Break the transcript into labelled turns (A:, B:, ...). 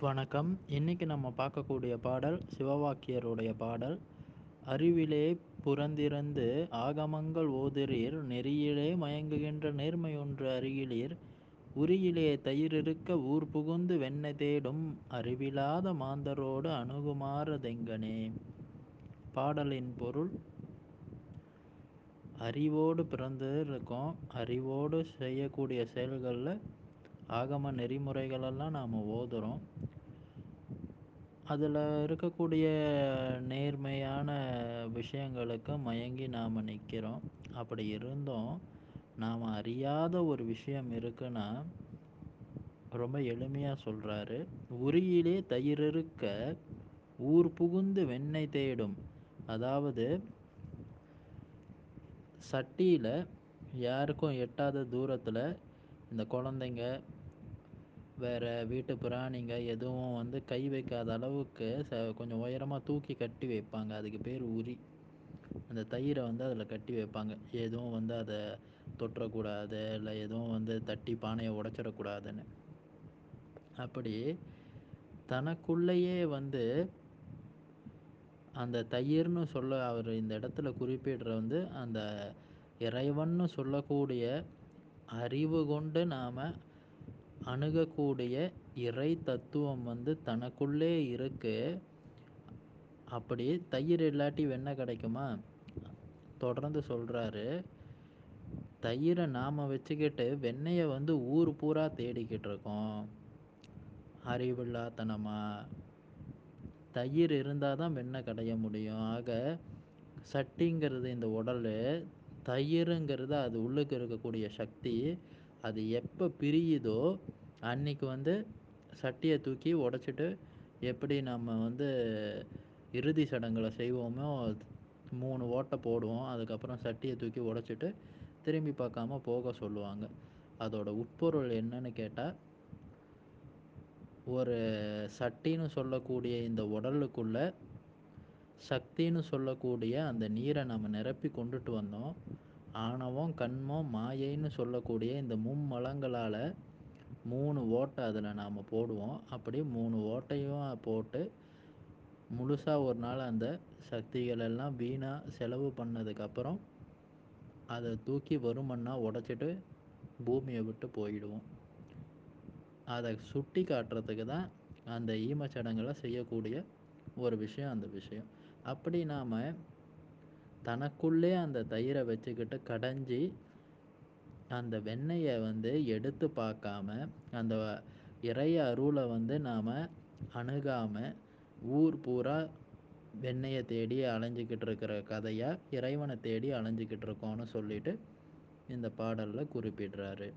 A: வணக்கம். இன்னைக்கு நம்ம பார்க்கக்கூடிய பாடல் சிவவாக்கியருடைய பாடல். அறிவிலே புறந்திருந்து ஆகமங்கள் ஓதிரீர் நெறியிலே மயங்குகின்ற நேர்மை ஒன்று அருகிலீர் உரியிலே தயிரிருக்க ஊர் புகுந்து வெண்ணை தேடும் அறிவிலாத மாந்தரோடு அணுகுமாறதெங்கனே பாடலின் பொருள் அறிவோடு பிறந்து இருக்கோம் அறிவோடு செய்யக்கூடிய செயல்களில் ஆகம நெறிமுறைகளெல்லாம் நாம் ஓதுகிறோம் அதில் இருக்கக்கூடிய நேர்மையான விஷயங்களுக்கு மயங்கி நாம் நிற்கிறோம் அப்படி இருந்தும். நாம் அறியாத ஒரு விஷயம் இருக்குன்னா ரொம்ப எளிமையாக சொல்கிறாரு உரியிலே தயிரிருக்க ஊர் புகுந்து வெண்ணெய் தேடும். அதாவது சட்டியில் யாருக்கும் எட்டாத தூரத்தில் இந்த குழந்தைங்க வேறு வீட்டு பிராணிங்க எதுவும் வந்து கை வைக்காத அளவுக்கு ச கொஞ்சம் உயரமாக தூக்கி கட்டி வைப்பாங்க. அதுக்கு பேர் உரி. அந்த தயிரை வந்து அதில் கட்டி வைப்பாங்க. எதுவும் வந்து அதை தொற்றக்கூடாது இல்லை எதுவும் வந்து தட்டி பானையை உடச்சிடக்கூடாதுன்னு. அப்படி தனக்குள்ளேயே வந்து அந்த தயிர்னு சொல்ல அவர் இந்த இடத்துல குறிப்பிடுற வந்து அந்த இறைவன்னு சொல்லக்கூடிய அறிவு கொண்டு நாம் அணுகக்கூடிய இறை தத்துவம் வந்து தனக்குள்ளே இருக்கு. அப்படி தயிர் இல்லாட்டி வெண்ணெய் கிடைக்குமா? தொடர்ந்து சொல்கிறாரு தயிரை நாம் வச்சுக்கிட்டு வெண்ணெயை வந்து ஊர் பூரா தேடிக்கிட்டு இருக்கோம். அறிவில்லாத்தனமாக தயிர் இருந்தால் தான் வெண்ணெய் கடைய முடியும். ஆக சட்டிங்கிறது இந்த உடல் தயிருங்கிறது அது உள்ளுக்கு இருக்கக்கூடிய சக்தி அது எப்போ பிரியுதோ அன்னைக்கு வந்து சட்டியை தூக்கி உடச்சிட்டு எப்படி நம்ம வந்து இறுதி சடங்குகளை செய்வோமோ மூணு ஓட்டை போடுவோம். அதுக்கப்புறம் சட்டியை தூக்கி உடச்சிட்டு திரும்பி பார்க்காம போக சொல்லுவாங்க. அதோட உட்பொருள் என்னன்னு கேட்டால் ஒரு சட்டின்னு சொல்லக்கூடிய இந்த உடலுக்குள்ள சக்தின்னு சொல்லக்கூடிய அந்த நீரை நம்ம நிரப்பி கொண்டுட்டு வந்தோம். ஆணவம் கண்மம் மாயைன்னு சொல்லக்கூடிய இந்த மும்மலங்களால் மூணு ஓட்டை அதில் நாம் போடுவோம். அப்படி மூணு ஓட்டையும் போட்டு முழுசாக ஒரு நாள் அந்த சக்திகள் எல்லாம் வீணாக செலவு பண்ணதுக்கப்புறம் அதை தூக்கி வருமன்னா உடச்சிட்டு பூமியை விட்டு போயிடுவோம். அதை சுட்டி காட்டுறதுக்கு தான் அந்த ஈமச்சடங்களை செய்யக்கூடிய ஒரு விஷயம் அந்த விஷயம். அப்படி நாம் தனக்குள்ளே அந்த தயிரை வச்சுக்கிட்டு கடைஞ்சி அந்த வெண்ணெயை வந்து எடுத்து பார்க்காம அந்த இறைய அருளை வந்து நாம் அணுகாமல் ஊர் பூரா வெண்ணெயை தேடி அலைஞ்சிக்கிட்டு இருக்கிற கதையாக இறைவனை தேடி அலைஞ்சிக்கிட்டு இருக்கோன்னு சொல்லிட்டு இந்த பாடலில் குறிப்பிடுறாரு.